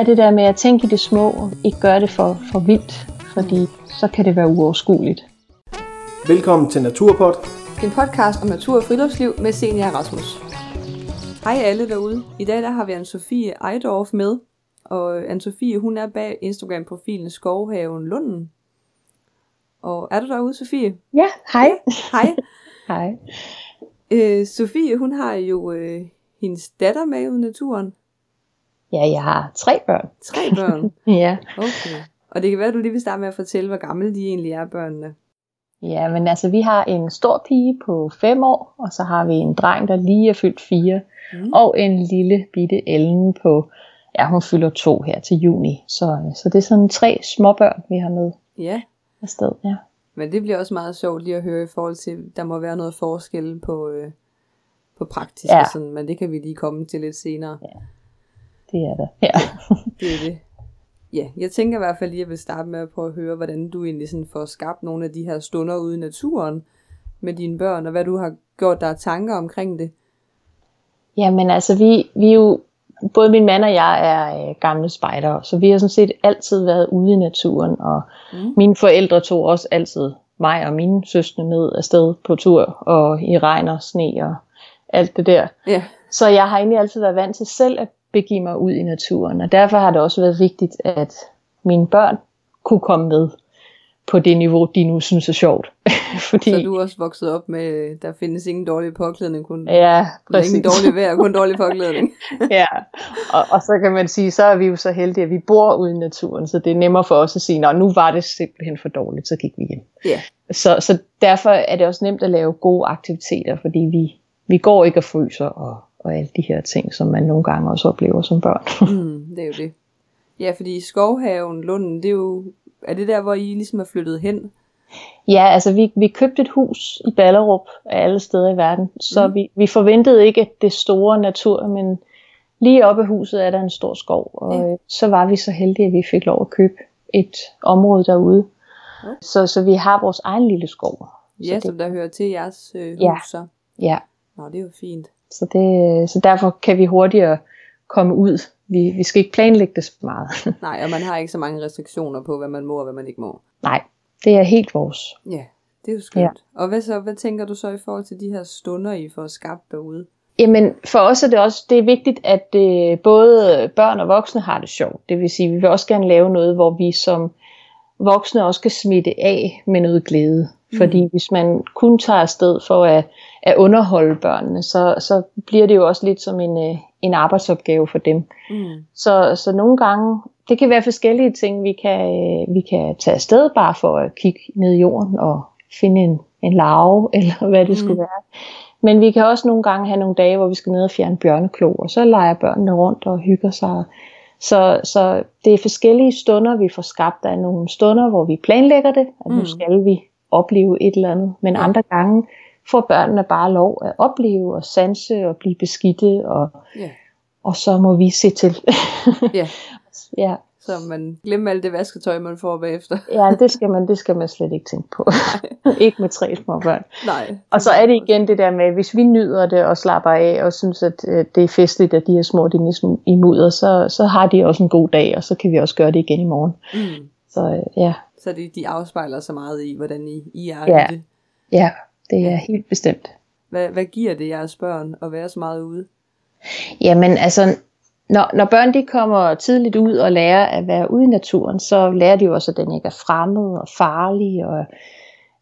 er det der med at tænke i det små, og ikke gøre det for, for vildt, fordi så kan det være uoverskueligt. Velkommen til Naturpod. En podcast om natur og friluftsliv med Senior Rasmus. Hej alle derude. I dag der har vi Anne-Sophie Ejdorf med. Og Anne-Sophie hun er bag Instagram-profilen Skovhaven Lunden. Og er du derude, Sofie? Ja, hej. Hej. hej. Øh, Sofie, hun har jo øh, hendes datter med ud i naturen. Ja, jeg har tre børn. Tre børn? ja. Okay. Og det kan være, at du lige vil starte med at fortælle, hvor gamle de egentlig er, børnene. Ja, men altså, vi har en stor pige på 5 år, og så har vi en dreng, der lige er fyldt 4, mm. og en lille bitte Ellen på, ja, hun fylder 2 her til juni. Så, så det er sådan tre småbørn, vi har med ja. afsted. Ja. Men det bliver også meget sjovt lige at høre i forhold til, der må være noget forskel på, øh, på praktisk ja. og sådan, men det kan vi lige komme til lidt senere. Ja, det er det. Ja. det er det. Ja, jeg tænker i hvert fald lige, at jeg vil starte med at prøve at høre, hvordan du egentlig sådan får skabt nogle af de her stunder ude i naturen med dine børn, og hvad du har gjort dig tanker omkring det. Jamen altså, vi, vi er jo, både min mand og jeg er øh, gamle spejdere, så vi har sådan set altid været ude i naturen, og mm. mine forældre tog også altid mig og mine søstre med afsted på tur, og i regn og sne og alt det der. Yeah. Så jeg har egentlig altid været vant til selv at begive mig ud i naturen, og derfor har det også været vigtigt, at mine børn kunne komme med på det niveau, de nu synes er sjovt. Fordi, så du er også vokset op med, der findes ingen dårlig påklædning, kun ja, præcis. ingen dårlig vejr, kun dårlig påklædning. ja, og, og så kan man sige, så er vi jo så heldige, at vi bor ude i naturen, så det er nemmere for os at sige, nå nu var det simpelthen for dårligt, så gik vi hjem. Ja. Så, så derfor er det også nemt at lave gode aktiviteter, fordi vi, vi går ikke og fryser og, og alle de her ting, som man nogle gange også oplever som børn. mm, det er jo det. Ja, fordi Skovhaven, Lunden, det er jo, er det der, hvor I ligesom er flyttet hen? Ja, altså vi, vi købte et hus i Ballerup af alle steder i verden, så mm. vi, vi forventede ikke det store natur, men lige oppe af huset er der en stor skov, og ja. så var vi så heldige, at vi fik lov at købe et område derude. Okay. Så, så vi har vores egen lille skov. Ja, det, som der hører til jeres øh, hus ja. så. Ja. Nå, det er jo fint. Så, det, så derfor kan vi hurtigere komme ud. Vi, vi skal ikke planlægge det så meget. Nej, og man har ikke så mange restriktioner på, hvad man må og hvad man ikke må. Nej, det er helt vores. Ja, det er jo skønt. Ja. Og hvad, så, hvad tænker du så i forhold til de her stunder, I får skabt derude? Jamen, for os er det også det er vigtigt, at øh, både børn og voksne har det sjovt. Det vil sige, vi vil også gerne lave noget, hvor vi som voksne også kan smitte af med noget glæde. Mm. Fordi hvis man kun tager afsted for at, at underholde børnene, så, så bliver det jo også lidt som en, øh, en arbejdsopgave for dem. Mm. Så, så nogle gange, det kan være forskellige ting, vi kan, øh, vi kan tage afsted bare for at kigge ned i jorden og finde en, en larve, eller hvad det mm. skulle være. Men vi kan også nogle gange have nogle dage, hvor vi skal ned og fjerne bjørneklo, og så leger børnene rundt og hygger sig. Så, så det er forskellige stunder, vi får skabt. Der er nogle stunder, hvor vi planlægger det, at mm. nu skal vi opleve et eller andet. Men andre gange får børnene bare lov at opleve og sanse og blive beskidte, og, ja. og så må vi se til. ja. ja. Så man glemmer alt det vasketøj, man får bagefter. ja, det skal man, det skal man slet ikke tænke på. ikke med tre små børn. Nej. Og så er det igen det der med, hvis vi nyder det og slapper af og synes, at øh, det er festligt, at de her små de i mudder, så, så har de også en god dag, og så kan vi også gøre det igen i morgen. Mm. Så øh, ja. Så de, de afspejler så meget i, hvordan I, I er ja. det. Ja, det er helt bestemt. Hvad, hvad giver det jeres børn at være så meget ude? Jamen altså, når, når børn de kommer tidligt ud og lærer at være ude i naturen, så lærer de jo også, at den ikke er fremmed og farlig, og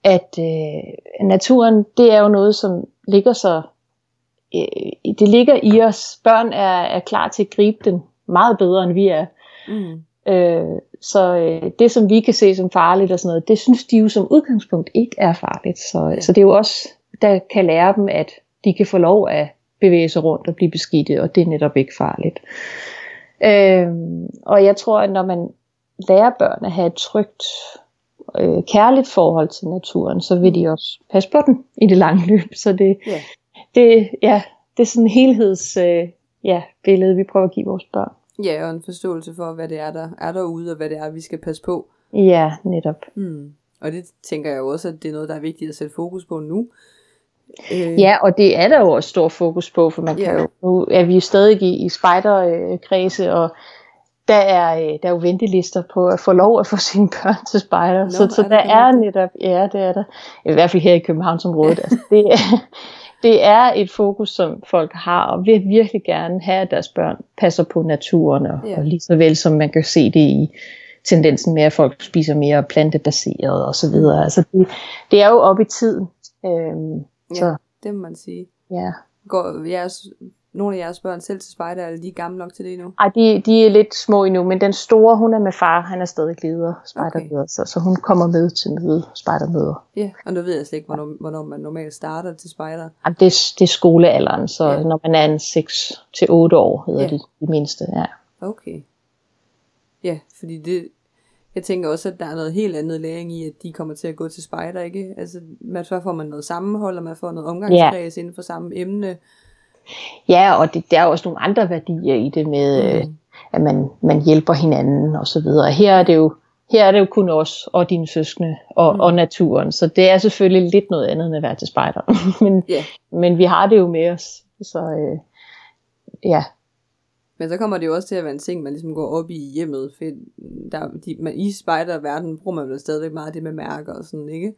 at øh, naturen, det er jo noget, som ligger så, øh, det ligger i os. Børn er, er klar til at gribe den meget bedre, end vi er. Mm. Øh, så øh, det, som vi kan se som farligt og sådan noget, det synes de jo som udgangspunkt ikke er farligt. Så, så det er jo også, der kan lære dem, at de kan få lov at bevæge sig rundt og blive beskidte, og det er netop ikke farligt. Øh, og jeg tror, at når man lærer børn at have et trygt, øh, kærligt forhold til naturen, så vil de mm. også passe på den i det lange løb. Så det, ja. det, ja, det er sådan en helheds øh, ja, billede, vi prøver at give vores børn. Ja, og en forståelse for, hvad det er, der er derude, og hvad det er, vi skal passe på. Ja, netop. Mm. Og det tænker jeg også, at det er noget, der er vigtigt at sætte fokus på nu. Øh. Ja, og det er der jo også stor fokus på, for man ja. kan jo, nu er vi jo stadig i, i spejderkredse, og der er, øh, der er jo ventelister på at få lov at få sine børn til spejder. Nå, så, så er der det er netop, ja det er der, i hvert fald her i Københavnsområdet. altså, det, er, det er et fokus, som folk har, og vil virkelig gerne have, at deres børn passer på naturen, og, Ja. og lige så vel som man kan se det i tendensen med, at folk spiser mere plantebaseret og så videre. Altså det, det er jo op i tiden. Øhm, Ja, så det må man sige. ja. Går jeres, nogle af jeres børn selv til spejder, eller de er gamle nok til det endnu? Ej, de, de er lidt små endnu, men den store, hun er med far, han er stadig leder, spejderleder, okay. så, så hun kommer med til møde, spejdermøder. Ja, og nu ved jeg slet ikke, hvornår, hvornår man normalt starter til spejder. Jamen, det, er- det er skolealderen, så Ja. ja. når man er en 6 til 8 år, hedder Ja. ja. de, de mindste. Ja. Okay. Ja, fordi det, jeg tænker også, at der er noget helt andet læring i, at de kommer til at gå til spejder, ikke? Altså, man, så får man noget sammenhold, og man får noget omgangskreds inden for samme emne. Ja, og det, der er også nogle andre værdier i det med, mm. at man, man hjælper hinanden og så videre. Her er det jo, her er det jo kun os og dine søskende og, mm. og naturen, så det er selvfølgelig lidt noget andet end at være til spejder. men, Ja. men vi har det jo med os, så øh, ja, Men så kommer det jo også til at være en ting, man ligesom går op i hjemmet, for der, de, man, i spejderverdenen bruger man jo stadigvæk meget det med mærker og sådan, ikke?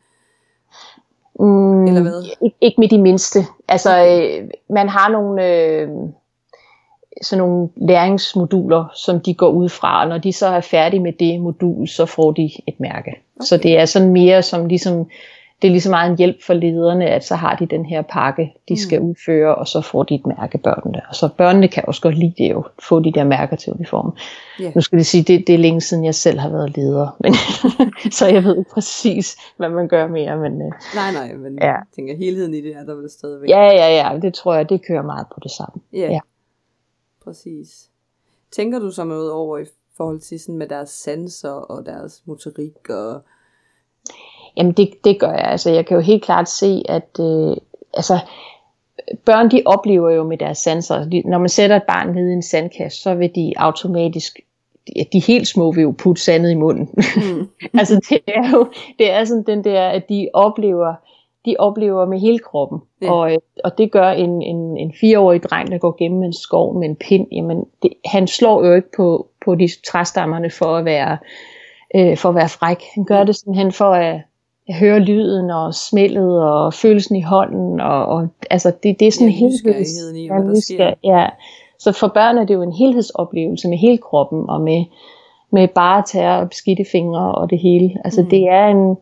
Mm, Eller hvad? Ikke, ikke med de mindste. Altså, øh, man har nogle, øh, sådan nogle læringsmoduler, som de går ud fra, og når de så er færdige med det modul, så får de et mærke. Okay. Så det er sådan mere som ligesom, det er ligesom meget en hjælp for lederne, at så har de den her pakke, de skal udføre, og så får de et mærke børnene. Og så børnene kan også godt lide det jo, få de der mærker til uniformen. Ja. Nu skal det sige, det, det er længe siden, jeg selv har været leder, men, så jeg ved præcis, hvad man gør mere, men øh, Nej, nej, men Ja. jeg tænker, helheden i det er der vel stadigvæk. Ja, ja, ja, det tror jeg, det kører meget på det samme. Ja, Ja. præcis. Tænker du så noget over i forhold til sådan med deres sanser og deres motorik og... Jamen det, det gør jeg, altså jeg kan jo helt klart se, at øh, altså, børn de oplever jo med deres sanser, de, når man sætter et barn ned i en sandkasse, så vil de automatisk, de, de helt små vil jo putte sandet i munden. Mm. altså det er jo, det er sådan den der, at de oplever, de oplever med hele kroppen. Ja. Og, øh, og det gør en, en, en fireårig dreng, der går gennem en skov med en pind, jamen det, han slår jo ikke på, på de træstammerne for at være, øh, for at være fræk. Han gør det simpelthen for at, at høre lyden og smeltet og følelsen i hånden. Og, og altså det, det er sådan Ja, nysgerrigheden i, hvad der sker. Ja. Så for børn er det jo en helhedsoplevelse med hele kroppen og med, med bare tæer og beskidte fingre og det hele. Altså Mm. det er en,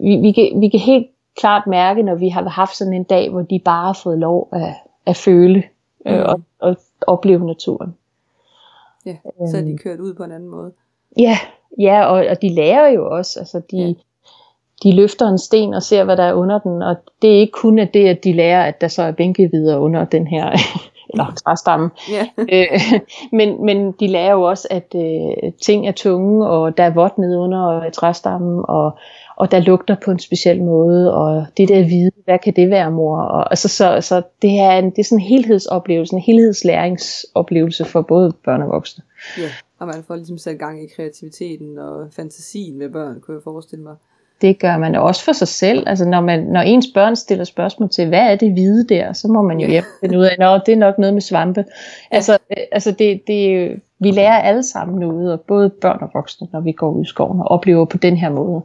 vi, vi, kan, vi kan helt klart mærke, når vi har haft sådan en dag, hvor de bare har fået lov at, at føle øh, Mm. og, og opleve naturen. Ja, så er de Øhm. kørt ud på en anden måde. Ja, ja og, og de lærer jo også. Altså de. De løfter en sten og ser, hvad der er under den. Og det er ikke kun at det, at de lærer, at der så er bænkevidere under den her eller træstamme. Ja, Øh, men, men de lærer jo også, at øh, ting er tunge, og der er vådt nede under træstammen, og, og der lugter på en speciel måde, og det der hvide, hvad kan det være, mor? Og, altså, så, så det, er en, det er sådan en helhedsoplevelse, en helhedslæringsoplevelse for både børn og voksne. ja. Og man får ligesom sat gang i kreativiteten og fantasien med børn, kunne jeg forestille mig. Det gør man også for sig selv. Altså når, man, når ens børn stiller spørgsmål til, hvad er det hvide der, så må man jo hjem finde ud af, at det er nok noget med svampe. Altså, øh, altså det, det, vi lærer alle sammen noget, og både børn og voksne, når vi går ud i skoven og oplever på den her måde,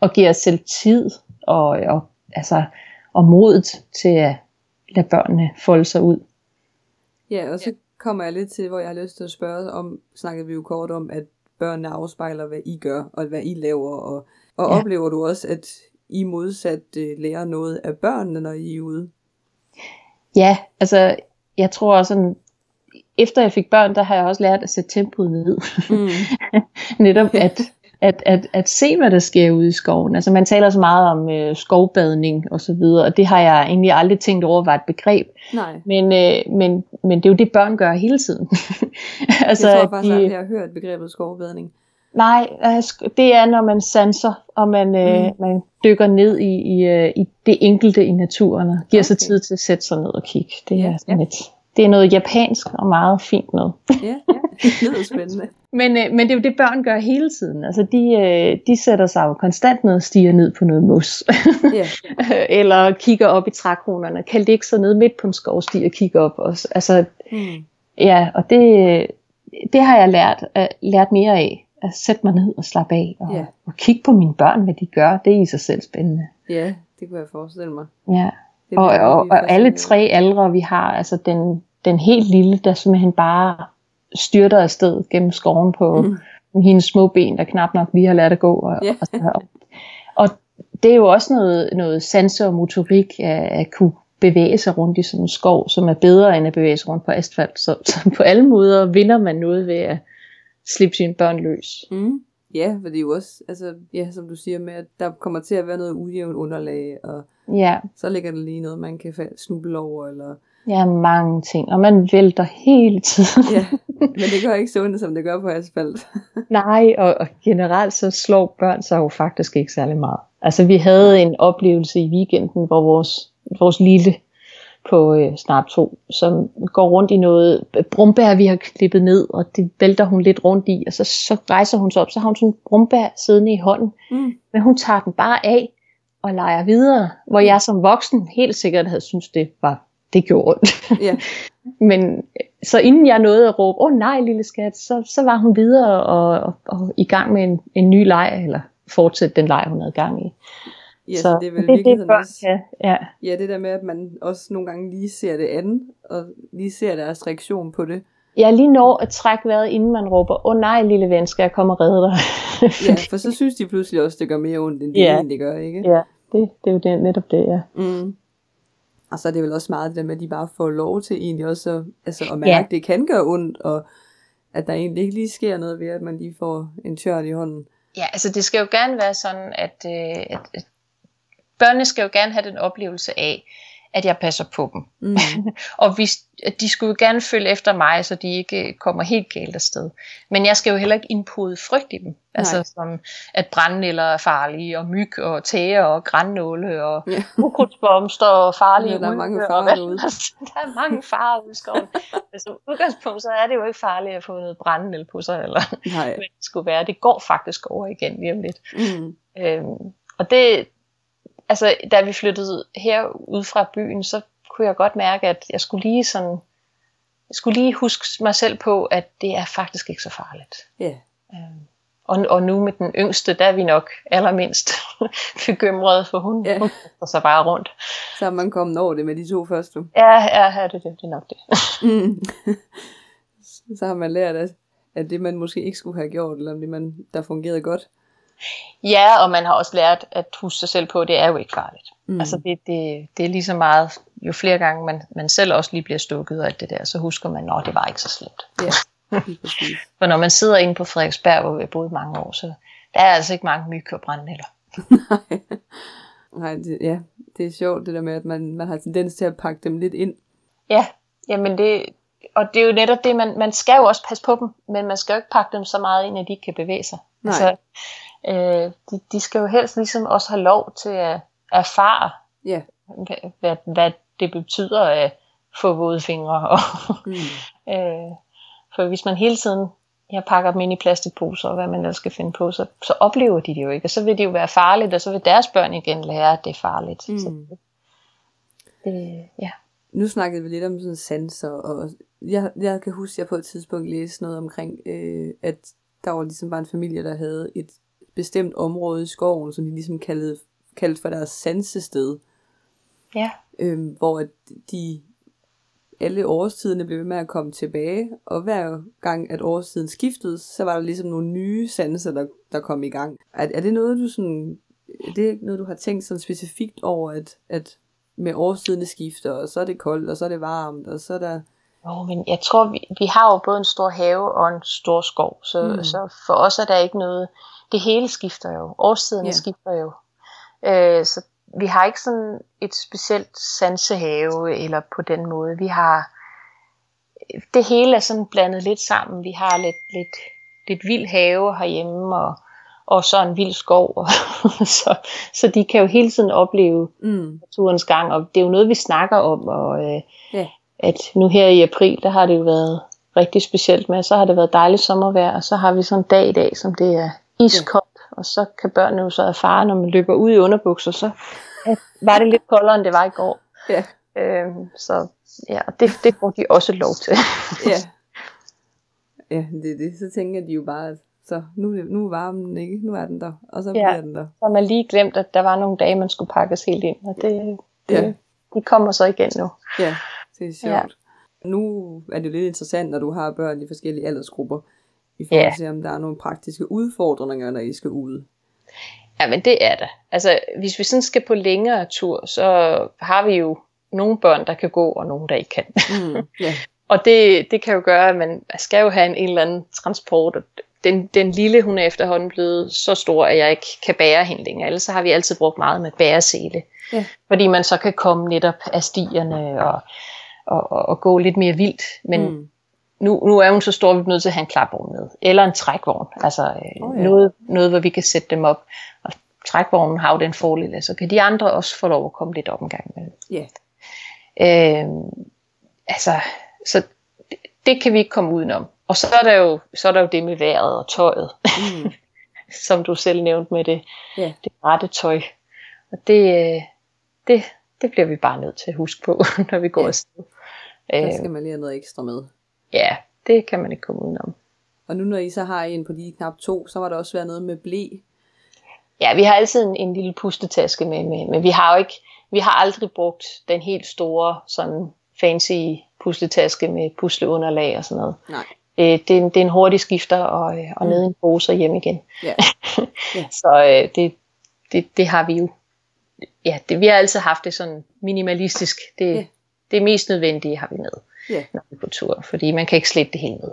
og giver os selv tid og, og, altså, og modet til at lade børnene folde sig ud. Ja, og så kommer jeg lidt til, hvor jeg har lyst til at spørge om, snakkede vi jo kort om, at børnene afspejler, hvad I gør, og hvad I laver, og, og ja. Oplever du også, at I modsat øh, lærer noget af børnene, når I er ude? Ja, altså jeg tror også sådan, efter jeg fik børn, der har jeg også lært at sætte tempoet ned. Mm. Netop at, at, at, at se, hvad der sker ude i skoven. Altså man taler så meget om øh, skovbadning og så videre, og det har jeg egentlig aldrig tænkt over var et begreb. Nej, Men, øh, men, men det er jo det, børn gør hele tiden. altså, jeg tror faktisk, at jeg har hørt begrebet skovbadning. Nej, altså, det er, når man sanser, og man, øh, Mm. man dykker ned i, i, øh, i det enkelte i naturen, og giver sig Okay. tid til at sætte sig ned og kigge. Det Ja, er, sådan et, det er noget japansk og meget fint noget. Ja, ja. det lyder spændende. Men, øh, men det er jo det, børn gør hele tiden. Altså, de, øh, de sætter sig jo konstant ned og stiger ned på noget mos. Ja, Eller kigger op i trækronerne. Kan ligge sig ned midt på en skovsti og kigge op. Og, s- altså, mm. ja, og det, det har jeg lært, lært mere af. At sætte mig ned og slappe af. Og, Ja. og kigge på mine børn, hvad de gør. Det er i sig selv spændende. Ja, det kunne jeg forestille mig. Ja. Det Og, og, og alle tre aldre, vi har, altså den, den helt lille, der simpelthen bare styrter afsted gennem skoven på Mm. hendes små ben, der knap nok lige har lært at gå. Og, Ja. og, og, og det er jo også noget, noget sanse og motorik at, at kunne bevæge sig rundt i sådan en skov, som er bedre end at bevæge sig rundt på asfalt. Så, så på alle måder vinder man noget ved at slippe sine børn løs. Mm. Ja, for det er jo også, altså, ja, som du siger med, at der kommer til at være noget ujævnt underlag, og Ja, så ligger der lige noget, man kan snuble over, eller... ja, mange ting. Og man vælter hele tiden. Ja, men det gør ikke så ondt, som det gør på asfalt. Nej, og, og generelt så slår børn sig jo faktisk ikke særlig meget. Altså vi havde en oplevelse i weekenden, hvor vores, vores lille på øh, snart to, som går rundt i noget brumbær, vi har klippet ned, og det vælter hun lidt rundt i, og så, så rejser hun sig op, så har hun sådan en brumbær siddende i hånden, Mm. men hun tager den bare af og leger videre, hvor jeg som voksen helt sikkert havde syntes, det var det gjorde ondt. Ja, Men øh, så inden jeg nåede at råbe, åh oh, nej lille skat, så, så var hun videre og, og, og i gang med en, en ny leg, eller fortsætte den leg, hun havde gang i. ja så, det er vel det, virkelig det også... kan. Ja. Ja, det der med, at man også nogle gange lige ser det andet, og lige ser deres reaktion på det. Jeg lige når at trække vejret, inden man råber, åh oh, nej lille ven, skal jeg komme og redde dig? Ja, for så synes de pludselig også, det gør mere ondt, end det Ja. egentlig gør, ikke? ja, det, det er jo det, netop det, ja. Mm. Og så er det vel også meget det der med, at de bare får lov til egentlig også at, altså at mærke, Ja. at det kan gøre ondt, og at der egentlig ikke lige sker noget ved, at man lige får en tørt i hånden. Ja, altså det skal jo gerne være sådan, at, øh, at, at børnene skal jo gerne have den oplevelse af, at jeg passer på dem. Mm. Og hvis, at de skulle jo gerne følge efter mig, så de ikke kommer helt galt afsted. Men jeg skal jo heller ikke indpode frygt i dem. Altså som, at brændenælder er farlige, og myg og tæger og grænnåle og Ja. ukrudtsblomster og farlige Ja, der er mange farer derude. Der er mange farer ude i skoven. Men som udgangspunkt, så er det jo ikke farligt at få noget brændenæl på sig, eller Nej. det skulle være. Det går faktisk over igen lige om lidt. Mm. Øhm, og det, altså da vi flyttede herud fra byen, så kunne jeg godt mærke, at jeg skulle lige sådan, jeg skulle lige huske mig selv på, at det er faktisk ikke så farligt. Ja. Øhm, og, og nu med den yngste, der er vi nok allermindst bekymrede, for hun, ja. hun kaster sig bare rundt. Så er man kommet over det med de to første. Ja, ja, ja det, det, det er nok det. Mm. så har man lært, at, at det man måske ikke skulle have gjort, eller det man, der fungerede godt. Ja, og man har også lært at huske sig selv på, at det er jo ikke farligt. Mm. Altså det, det, det er lige så meget, jo flere gange man, man selv også lige bliver stukket og alt det der, så husker man, at det var ikke så slemt. Ja. For når man sidder inde på Frederiksberg, hvor vi har boet mange år, så der er altså ikke mange myg og brændenælder. Nej, det, ja, det er sjovt det der med, at man, man har tendens til at pakke dem lidt ind. Ja, jamen det, og det er jo netop det, man, man skal jo også passe på dem, men man skal jo ikke pakke dem så meget ind, at de ikke kan bevæge sig. Nej. Altså, øh, de, de skal jo helst ligesom også have lov til at erfare, Ja. hvad, hvad, det betyder at få våde fingre. Og, Mm. øh, for hvis man hele tiden jeg pakker dem ind i plastikposer, og hvad man ellers skal finde på, så, så oplever de det jo ikke. Og så vil det jo være farligt, og så vil deres børn igen lære, at det er farligt. Mm. Så, det, ja. Nu snakkede vi lidt om sådan sanser, og jeg, jeg kan huske, at jeg på et tidspunkt læste noget omkring, øh, at der var ligesom bare en familie, der havde et bestemt område i skoven, som de ligesom kaldte, kaldte for deres sansested, ja. øh, hvor at de alle årstiderne blev ved med at komme tilbage, og hver gang at årstiden skiftede, så var der ligesom nogle nye sanser, der, der kom i gang. Er, er det noget, du sådan, er det noget, du har tænkt sådan specifikt over, at, at med årstiderne skifter, og så er det koldt, og så er det varmt, og så er der... Jo, men jeg tror, vi, vi har jo både en stor have og en stor skov, så, mm. så for os er der ikke noget, det hele skifter jo, årstiderne yeah. skifter jo. Øh, så vi har ikke sådan et specielt sansehave, eller på den måde. Vi har, det hele er sådan blandet lidt sammen. Vi har lidt, lidt, lidt vild have herhjemme, og, og så en vild skov, og, så, så de kan jo hele tiden opleve Mm, naturens gang, og det er jo noget, vi snakker om, og øh, Ja. at nu her i april, der har det jo været rigtig specielt med, så har det været dejligt sommervejr, og så har vi sådan en dag i dag, som det er iskoldt, ja. og så kan børnene jo så erfare, når man løber ud i underbukser, så var det lidt koldere, end det var i går. ja, Øhm, så ja, det, det får de også lov til. ja. Ja, det er det. Så tænker de jo bare, at så nu, er nu er varmen ikke, nu er den der, og så Ja. bliver den der. Så man lige glemt, at der var nogle dage, man skulle pakkes helt ind, og det, det, Ja. de kommer så igen nu. Ja, det er sjovt. Ja. Ja. Nu er det jo lidt interessant, når du har børn i forskellige aldersgrupper, i forhold Ja. til, om der er nogle praktiske udfordringer, når I skal ud. Ja, men det er det. Altså, hvis vi sådan skal på længere tur, så har vi jo nogle børn, der kan gå, og nogle, der ikke kan. Mm. ja. Og det, det kan jo gøre, at man skal jo have en, en eller anden transport. Den, den lille, hun er efterhånden blevet så stor, at jeg ikke kan bære hende længere. Ellers så har vi altid brugt meget med bæresele. Ja. Fordi man så kan komme netop af stierne og, og, og, og gå lidt mere vildt. Men mm. Nu, nu er hun så stor, at vi er nødt til at have en klapvogn med. Eller en trækvogn. Altså øh, oh, ja. noget, noget, hvor vi kan sætte dem op. Og trækvognen har jo den fordel, at så kan de andre også få lov at komme lidt op en gang imellem. Ja. Øh, altså, så det, det kan vi ikke komme udenom. Og så er der jo, så er der jo det med vejret og tøjet, Mm. som du selv nævnte med det, Ja. det rette tøj. Og det, øh, det, det bliver vi bare nødt til at huske på, når vi går Ja. afsted. Der Øh, skal man lige have noget ekstra med. Ja, det kan man ikke komme udenom. Og nu når I så har en på de knap to, så var der også været noget med blæ. Ja, vi har altid en, en lille pustetaske med, med, men vi har jo ikke, vi har aldrig brugt den helt store, sådan fancy pusletaske med pusleunderlag og sådan noget. Nej. Øh, det, er en, det er en hurtig skifter og, øh, og Mm. ned i en pose og hjem igen. Ja. Ja. Så øh, det, det, det har vi jo. Ja, det, vi har altid haft det sådan minimalistisk. Det, Ja. det mest nødvendige har vi med, Ja. når vi er på tur. Fordi man kan ikke slette det hele med.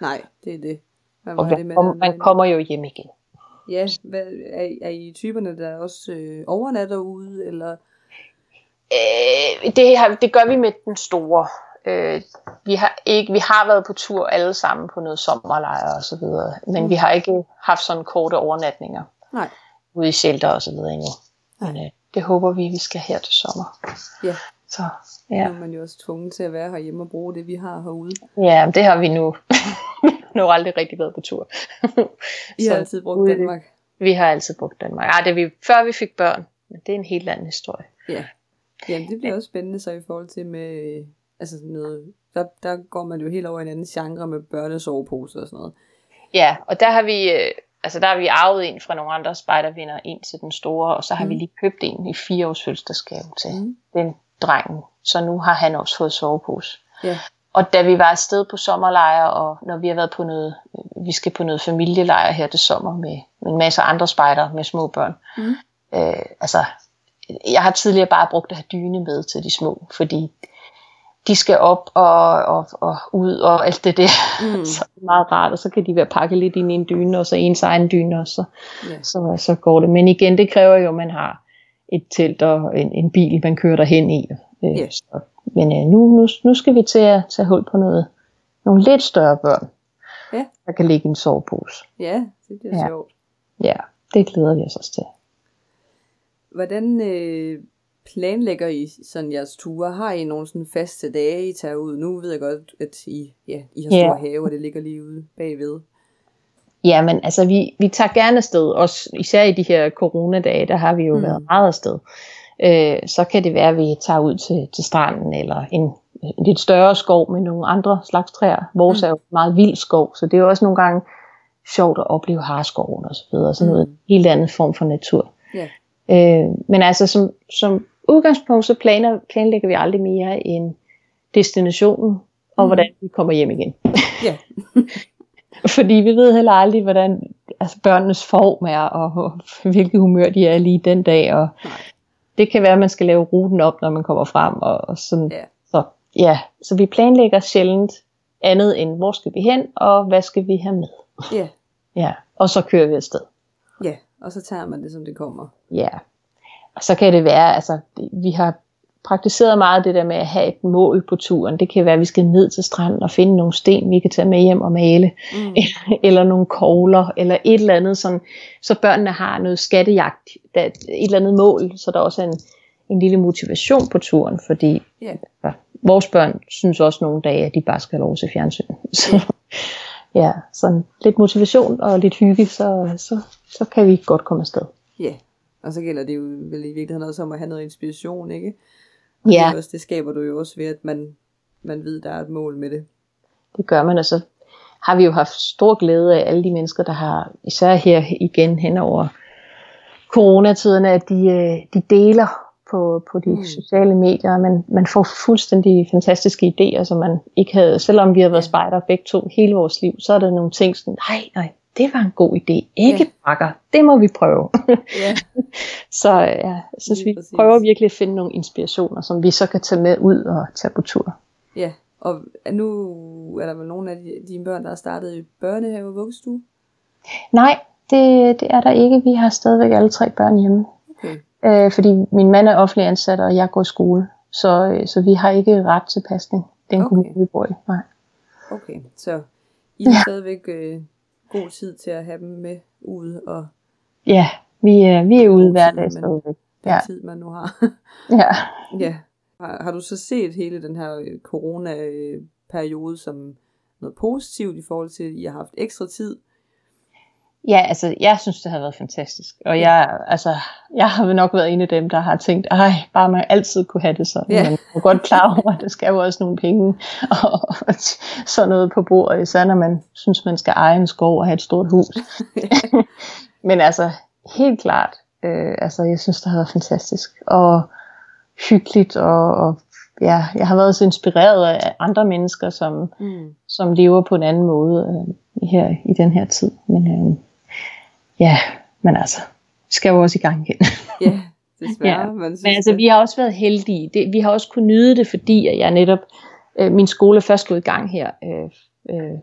Nej, det er det. Må Og det man, med, er man kommer jo hjem igen. Ja, hvad, er, er I typerne, der også øh, overnatter ude, eller? Øh, det, har, det gør vi med den store. Øh, vi, har ikke, vi har været på tur alle sammen på noget sommerlejr og så videre, men Mm. vi har ikke haft sådan korte overnatninger Nej. ude i shelter og så videre endnu. Men øh, det håber vi, vi skal her til sommer. Ja. Så Ja. ja, Nu er man jo også tvunget til at være herhjemme og bruge det, vi har herude. ja det har vi nu. nu aldrig rigtig været på tur. I har altid brugt Danmark. Vi har altid brugt Danmark. Ej, det er vi, før vi fik børn, men det er en helt anden historie. Ja. Jamen, det bliver også spændende så i forhold til med, altså sådan noget, der, der går man jo helt over i en anden genre med børnesoveposer og sådan noget. Ja, og der har vi, øh, altså der har vi arvet en fra nogle andre spejdervinder ind til den store, og så har mm. vi lige købt en i fire års fødselsdagsgave til. Mm. den drengen. Så nu har han også fået sovepose. Ja. Og da vi var afsted på sommerlejr, og når vi har været på noget, vi skal på noget familielejr her til sommer med, med en masse andre spejder med små børn. Mm. Øh, altså, jeg har tidligere bare brugt at have dyne med til de små, fordi de skal op og, og, og ud og alt det der. Mm. så er det meget rart, og så kan de være pakket lidt ind i en dyne, og så ens egen dyne også, så, Ja. så, så går det. Men igen, det kræver jo, at man har et telt og en, en bil, man kører derhen i. Øh, Ja. så, men øh, nu, nu, nu skal vi til at tage hul på noget, nogle lidt større børn, Ja. der kan ligge i en sovepose. ja, det bliver Ja. ja. sjovt. Ja, det glæder vi os også til. Hvordan øh, planlægger I sådan jeres ture? Har I nogle sådan faste dage, I tager ud? Nu ved jeg godt, at I, ja, I har Ja. stor have, og det ligger lige ude bagved. Ja, men altså, vi, vi tager gerne afsted, også især i de her coronadage, der har vi jo Mm. mm. været meget afsted. Øh, så kan det være, at vi tager ud til, til stranden, eller en, en lidt større skov med nogle andre slags træer. Vores Mm. mm. er jo meget vild skov, så det er jo også nogle gange sjovt at opleve harskoven og så videre, sådan noget Mm. helt andet form for natur. Ja. Øh, men altså, som, som udgangspunkt, så planer, planlægger vi aldrig mere end destinationen, og Mm. hvordan vi kommer hjem igen. Ja. Fordi vi ved heller aldrig, hvordan altså børnenes form er, og, og hvilket humør de er lige den dag. Og Nej. det kan være, at man skal lave ruten op, når man kommer frem. Og, og sådan. Ja. Så, ja. så vi planlægger sjældent andet end, hvor skal vi hen, og hvad skal vi have med. Ja, Ja. Og så kører vi afsted. ja. Og så tager man det, som det kommer. Ja. Og så kan det være, altså vi har praktiseret meget det der med at have et mål på turen. Det kan være, at vi skal ned til stranden og finde nogle sten, vi kan tage med hjem og male. Mm. eller nogle kogler, eller et eller andet, sådan, så børnene har noget skattejagt, der, et eller andet mål, så der også er en, en lille motivation på turen, fordi Ja. ja, vores børn synes også nogle dage, at de bare skal have lov se fjernsyn. Så, ja, sådan lidt motivation og lidt hygge, så, så, så kan vi godt komme afsted. Ja, og så gælder det jo vel i virkeligheden også om at have noget inspiration, ikke? Og Ja. Det, også, det skaber du jo også ved, at man, man ved, der er et mål med det. Det gør man, og så har vi jo haft stor glæde af alle de mennesker, der har, især her igen hen over coronatiderne, at de, øh, de deler på, på de mm. sociale medier. Man, man får fuldstændig fantastiske idéer, som man ikke havde, selvom vi har været spejder begge to hele vores liv, så er der nogle ting sådan, nej, nej, det var en god idé. Ikke bakker, det må vi prøve. Ja. så ja, jeg synes, Lige vi præcis. prøver virkelig at finde nogle inspirationer, som vi så kan tage med ud og tage på tur. ja, og nu er der vel nogle af de- dine børn, der har startet i børnehave og vuggestue? Nej, det, det er der ikke. Vi har stadigvæk alle tre børn hjemme. Okay. Øh, fordi min mand er offentlig ansat, og jeg går i skole. Så, øh, så vi har ikke ret til pasning. Den Okay. kommune, vi bor i. Nej. Okay, så I har stadigvæk øh, god tid til at have dem med ude, og Ja, vi, er, vi er ude hver dag stadigvæk. den Ja. tid, man nu har. Ja. ja. Har, har du så set hele den her øh, corona-periode som noget positivt i forhold til, at I har haft ekstra tid? Ja, altså jeg synes, det har været fantastisk. Og jeg, altså, jeg har nok været en af dem, der har tænkt, ej, bare man altid kunne have det sådan. Men jeg er godt klar over, at der skal jo også nogle penge og, og sådan noget på bordet, især når man synes, man skal eje en skov og have et stort hus. Men altså, helt klart, øh, altså jeg synes, det har været fantastisk. Og hyggeligt, og, og ja, jeg har været så inspireret af andre mennesker, som, Mm. som lever på en anden måde øh, her i den her tid. Men øh, ja, men altså, vi skal jo også i gang igen. Ja, desværre. Ja, Man synes, Men altså, vi har også været heldige. Det, vi har også kunnet nyde det, fordi at jeg netop, øh, min skole er først gået i gang her, øh, øh,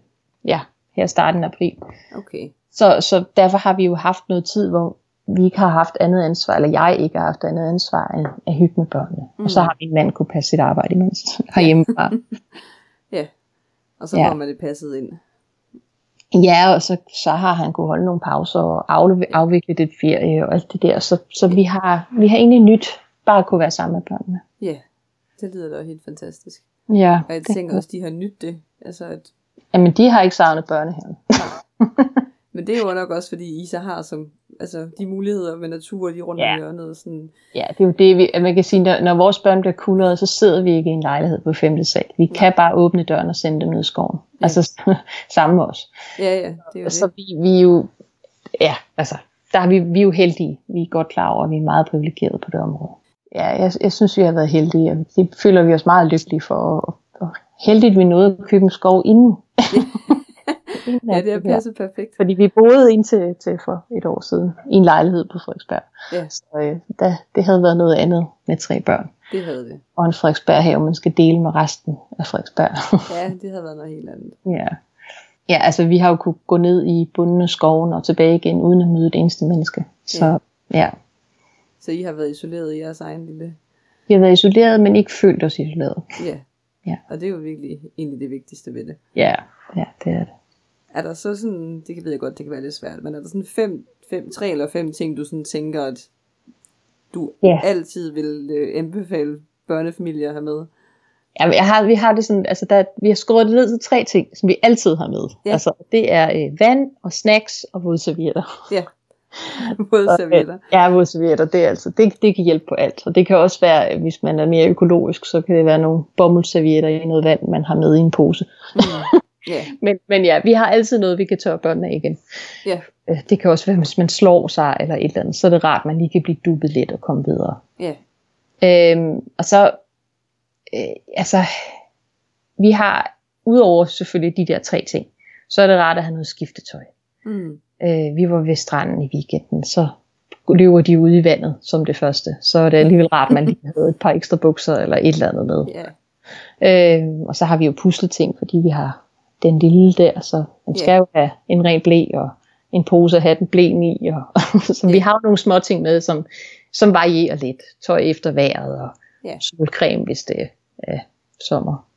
ja, her i starten af april. Okay, Så, så derfor har vi jo haft noget tid, hvor vi ikke har haft andet ansvar, eller jeg ikke har haft andet ansvar end at hygge med børnene. Mm. Og så har min mand kunne passe sit arbejde imens herhjemmefra. ja. Og så Ja. får man det passet ind. Ja, og så, så har han kunne holde nogle pauser og afvikle lidt ferie og alt det der. Så, så vi, har, vi har egentlig nyt bare at kunne være sammen med børnene. Ja, det lyder da helt fantastisk. Ja, Og jeg det- tænker også, de har nyt det. Altså, at, Jamen, de har ikke savnet børnehaven. men det er jo nok også, fordi I så har som, altså, de muligheder med natur, de er rundt Ja. om hjørnet. og Sådan, Ja, det er jo det, vi, man kan sige, når, når vores børn bliver kuldret, så sidder vi ikke i en lejlighed på femte sal. Vi kan bare åbne døren og sende dem ned i skoven. Ja. Altså sammen med os. ja, ja, det er jo Så det. vi, vi er jo, ja, altså, der er vi, vi er jo heldige. Vi er godt klar over, at vi er meget privilegerede på det område. Ja, jeg, jeg synes, vi har været heldige, og det føler vi os meget lykkelige for. Og, og heldigt, vi nåede at købe en skov inden. Ja, det er passet perfekt. Fordi vi boede indtil til for et år siden i en lejlighed på Frederiksberg. Ja. Så øh, da, det havde været noget andet med tre børn. Det havde det. Og en Frederiksberg have, man skal dele med resten af Frederiksberg. Ja, det havde været noget helt andet. ja. ja, altså vi har jo kunne gå ned i bunden af skoven og tilbage igen, uden at møde et eneste menneske. Så Ja. ja, ja. Så I har været isoleret i jeres egen lille... vi har været isoleret, men ikke følt os isoleret. Ja. Ja. Og det er jo virkelig egentlig det vigtigste ved det. Ja, ja det er det. Er der så sådan, det kan ved jeg godt, det kan være lidt svært, men er der sådan fem, fem tre eller fem ting, du sådan tænker, at du Ja. altid vil øh, anbefale børnefamilier at have med? Ja, jeg har, vi har det sådan, altså der, vi har skåret det ned til tre ting, som vi altid har med. Ja. Altså, det er øh, vand og snacks og vådservietter. Ja. Både servietter. Ja, vådservietter, det, er altså, det, det kan hjælpe på alt. Og det kan også være, øh, hvis man er mere økologisk, så kan det være nogle bomuldsservietter i noget vand, man har med i en pose. Mm. Ja, Men, men ja, vi har altid noget, vi kan tørre børnene af igen. ja, Øh, Det kan også være, hvis man slår sig eller et eller andet, så er det rart, at man lige kan blive dubbet lidt og komme videre. ja, Øhm, og så, øh, altså, vi har, udover selvfølgelig de der tre ting, så er det rart at have noget skiftetøj. mm. Øh, vi var ved stranden i weekenden, så løber de ude i vandet som det første. Så er det alligevel rart, at man lige havde et par ekstra bukser eller et eller andet med. ja, Øh, og så har vi jo pusleting, fordi vi har den lille der, så man skal Ja. jo have en ren blæ og en pose at have den blæen i. Og, så vi Ja. har nogle små ting med, som, som varierer lidt. Tøj efter vejret og Ja. solcreme, hvis det er sommer.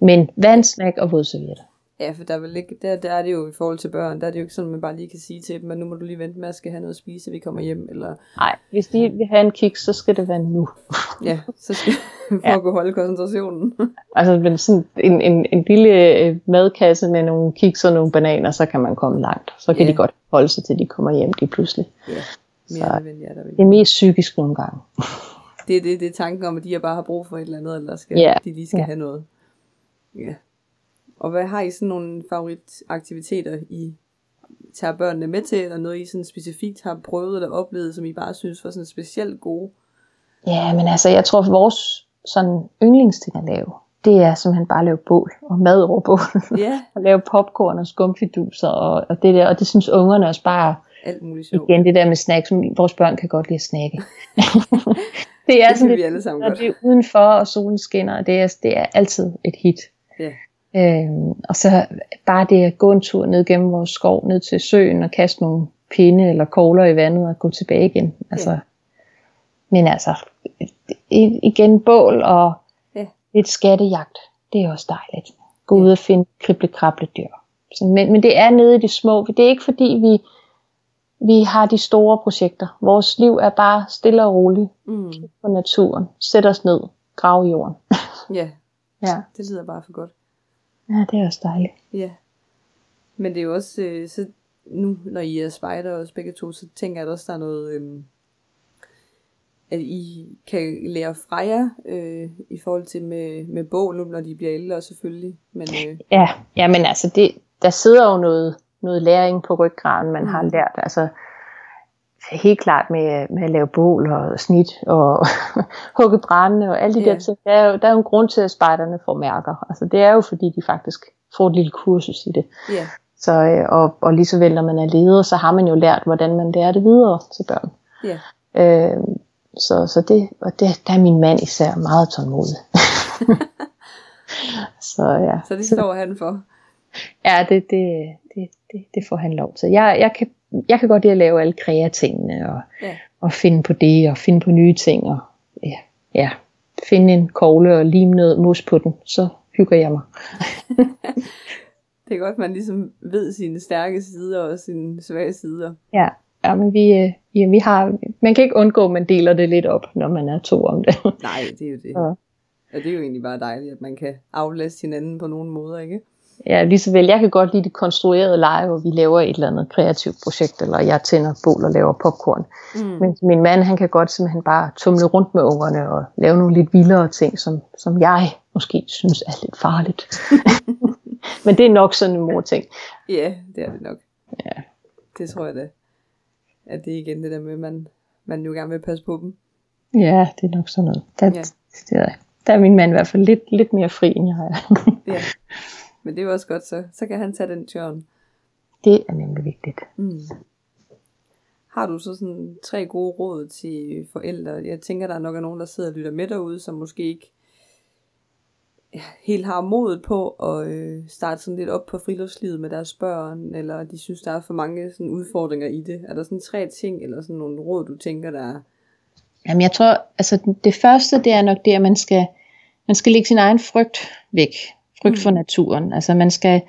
Men vandsnack og vådservietter. Ja, for der er, vel ikke, der, der er det jo i forhold til børn, der er det jo ikke sådan, at man bare lige kan sige til dem, at nu må du lige vente med at skal have noget at spise, vi kommer hjem, eller Nej, hvis de vil have en kiks, så skal det være nu. ja, så skal for Ja. at kunne holde koncentrationen. Altså men sådan en, en, en lille øh, madkasse med nogle kiks og nogle bananer, så kan man komme langt. Så kan Ja. de godt holde sig til de kommer hjem lige pludselig. ja, Så- mere er der vel. Det er mest psykisk nogle gange. Det er det, det er tanken om, at de har bare har brug for et eller andet, eller skal, Ja, de lige skal ja. have noget. Ja. Og hvad har I sådan nogle favoritaktiviteter, I tager børnene med til, eller noget I sådan specifikt har prøvet eller oplevet, som I bare synes var sådan specielt gode? Ja, men altså, jeg tror, at vores sådan yndlingsting at lave, det er simpelthen bare at lave bål og mad over bål. Ja, og lave popcorn og skumfiduser og, og det der. Og det synes ungerne også bare, alt muligt sjovt. igen det der med snacks, som vores børn kan godt lide at snakke. det er Det sådan vi lidt, alle sammen når godt. det er udenfor og solen skinner, og det er, det er altid et hit. Ja. Øhm, og så bare det at gå en tur ned gennem vores skov, ned til søen og kaste nogle pinde eller kogler i vandet og gå tilbage igen. Altså, Ja. Men altså, igen bål og Ja. lidt skattejagt, det er også dejligt. Gå ud og finde krible dyr. Så, men, men det er nede i det små. Det er ikke fordi vi, vi har de store projekter. Vores liv er bare stille og roligt Mm. på naturen. Sæt os ned, grav i jorden. Ja, Ja. det lyder bare for godt. Ja, det er også dejligt. Ja. Men det er jo også, øh, så nu når I er spejder også begge to, så tænker jeg at også, der er noget, øh, at I kan lære fra jer øh, i forhold til med, med nu når de bliver ældre selvfølgelig. Men øh, Ja, ja men altså, det, der sidder jo noget, noget læring på ryggraden, man Mm. mm. har lært. Altså, helt klart med, med at lave bål og snit og hugge brænde og alle de Ja. der ting. Der er, jo, der er jo en grund til, at spejderne får mærker. Altså, det er jo fordi, de faktisk får et lille kursus i det. ja, Så, øh, og, og lige så vel, når man er leder, så har man jo lært, hvordan man lærer det videre til børn. ja, Øh, så, så det, og det, der er min mand især meget tålmodig. så ja. så det står han for. Ja, det, det, det, det, det får han lov til. Jeg, jeg, kan, jeg kan godt lide at lave alle kreatingene og, Ja. og finde på det og finde på nye ting og ja, ja, finde en kogle og lime noget mus på den, så hygger jeg mig. Det er godt, at man ligesom ved sine stærke sider og sine svage sider. Ja, ja men vi, øh, ja, vi har, man kan ikke undgå, at man deler det lidt op, når man er to om det. Nej, det er jo det. Ja. Og det er jo egentlig bare dejligt, at man kan aflæse hinanden på nogle måder, ikke? Ja, lige så vel. Jeg kan godt lide det konstruerede lege, hvor vi laver et eller andet kreativt projekt, eller jeg tænder bål og laver popcorn. Mm. Men min mand, han kan godt simpelthen bare tumle rundt med ungerne og lave nogle lidt vildere ting, som, som jeg måske synes er lidt farligt. Men det er nok sådan en mor ting. Ja, det er det nok. Ja. Det tror jeg da. At det er igen det der med, at man, man jo gerne vil passe på dem. Ja, det er nok sådan noget. Der, Ja. ja. det er, der er min mand i hvert fald lidt, lidt mere fri, end jeg er. Ja. Men det er jo også godt, så, så kan han tage den tørn. det er nemlig vigtigt. Mm. Har du så sådan tre gode råd til forældre? Jeg tænker, der er nok er nogen, der sidder og lytter med derude, som måske ikke helt har modet på at øh, starte sådan lidt op på friluftslivet med deres børn, eller de synes, der er for mange sådan udfordringer i det. Er der sådan tre ting, eller sådan nogle råd, du tænker, der er... Jamen jeg tror, altså det første, det er nok det, at man skal, man skal lægge sin egen frygt væk. Frygt Mm. for naturen. Altså man skal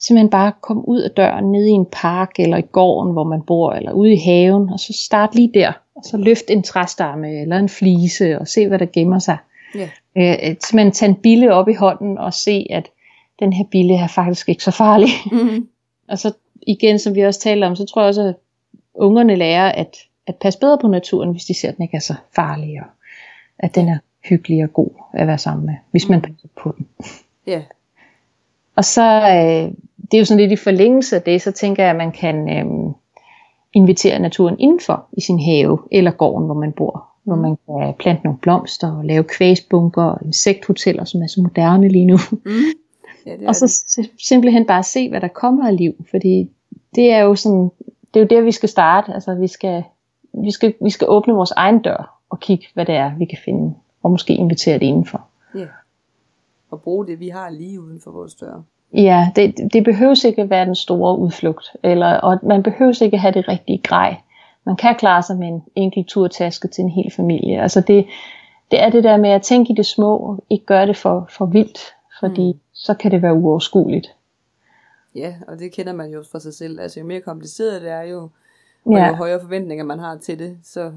simpelthen bare komme ud af døren, ned i en park, eller i gården, hvor man bor, eller ude i haven, og så start lige der. Og så løft en træstamme, eller en flise, og se, hvad der gemmer sig. Ja. Øh, simpelthen tage en bille op i hånden, og se, at den her bille er faktisk ikke så farlig. Mm. Og så igen, som vi også talte om, så tror jeg også, at ungerne lærer at, at passe bedre på naturen, hvis de ser, at den ikke er så farlig, og at den er hyggelig og god at være sammen med, hvis man passer på den. Ja, Og så, øh, det er jo sådan lidt i forlængelse af det, så tænker jeg, at man kan øh, invitere naturen indenfor i sin have, eller gården, hvor man bor. Hvor Mm. man kan plante nogle blomster, og lave kvæsbunker, og insekthoteller, som er så moderne lige nu. mm. ja det Og så det. simpelthen bare se, hvad der kommer af liv. Fordi det er jo sådan, det er jo der, vi skal starte. Altså, vi skal, vi skal, vi skal åbne vores egen dør og kigge, hvad det er, vi kan finde. Og måske invitere det indenfor. Ja. Og bruge det, vi har lige uden for vores dør. Ja, det, det behøves ikke at være den store udflugt. Eller, og man behøves ikke at have det rigtige grej. Man kan klare sig med en enkelt turtaske til en hel familie. Altså det, det er det der med at tænke i det små, og ikke gøre det for, for vildt. Fordi mm. så kan det være uoverskueligt. Ja, og det kender man jo fra sig selv. Altså jo mere kompliceret det er jo, og Ja. jo højere forventninger man har til det, så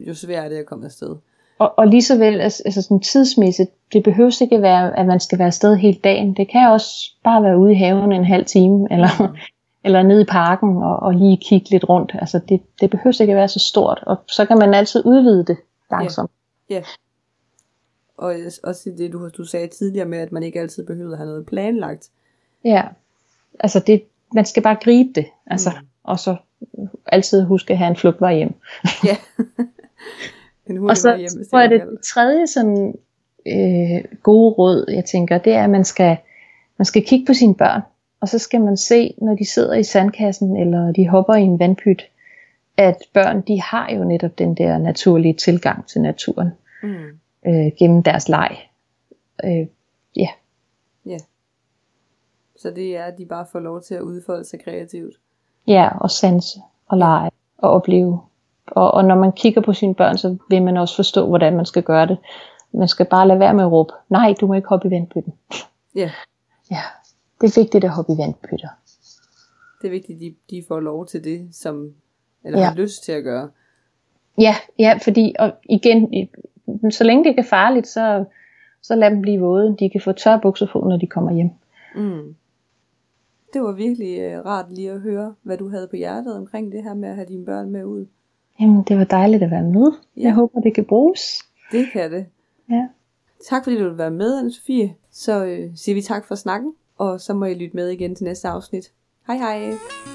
jo sværere er det at komme afsted. Og, og lige så vel, altså, altså sådan tidsmæssigt, det behøver ikke være, at man skal være afsted hele dagen. Det kan også bare være ude i haven en halv time, eller, eller nede i parken og, og lige kigge lidt rundt. Altså det, det behøver ikke at være så stort, og så kan man altid udvide det langsomt. Og også det, du, du sagde tidligere med, at man ikke altid behøver at have noget planlagt. Ja, altså det, man skal bare gribe det, altså, mm. og så altid huske at have en flugtvej hjem. Ja. en og så hjem, tror jeg, det tredje sådan, øh, gode råd, jeg tænker, det er, at man skal, man skal kigge på sine børn, og så skal man se, når de sidder i sandkassen, eller de hopper i en vandpyt, at børn, de har jo netop den der naturlige tilgang til naturen, mm. øh, gennem deres leg. Øh, ja. Ja. Så det er, at de bare får lov til at udfolde sig kreativt. Ja, og sanse, og lege, og opleve. Og, og når man kigger på sine børn, så vil man også forstå, hvordan man skal gøre det. Man skal bare lade være med at råbe, nej, du må ikke hoppe i vandpytten. Ja. Ja, det er vigtigt at hoppe i vandpytter. Det er vigtigt, at de, de får lov til det, som, eller ja. har lyst til at gøre. Ja, ja, fordi og igen, så længe det ikke er farligt, så, så lad dem blive våde. De kan få tør bukser på, når de kommer hjem. Mm. Det var virkelig uh, rart lige at høre, hvad du havde på hjertet omkring det her med at have dine børn med ud. Jamen, det var dejligt at være med. Ja. Jeg håber, det kan bruges. Det kan det. Ja. Tak fordi du ville være med, Anne-Sophie. Så øh, siger vi tak for snakken, og så må I lytte med igen til næste afsnit. Hej hej!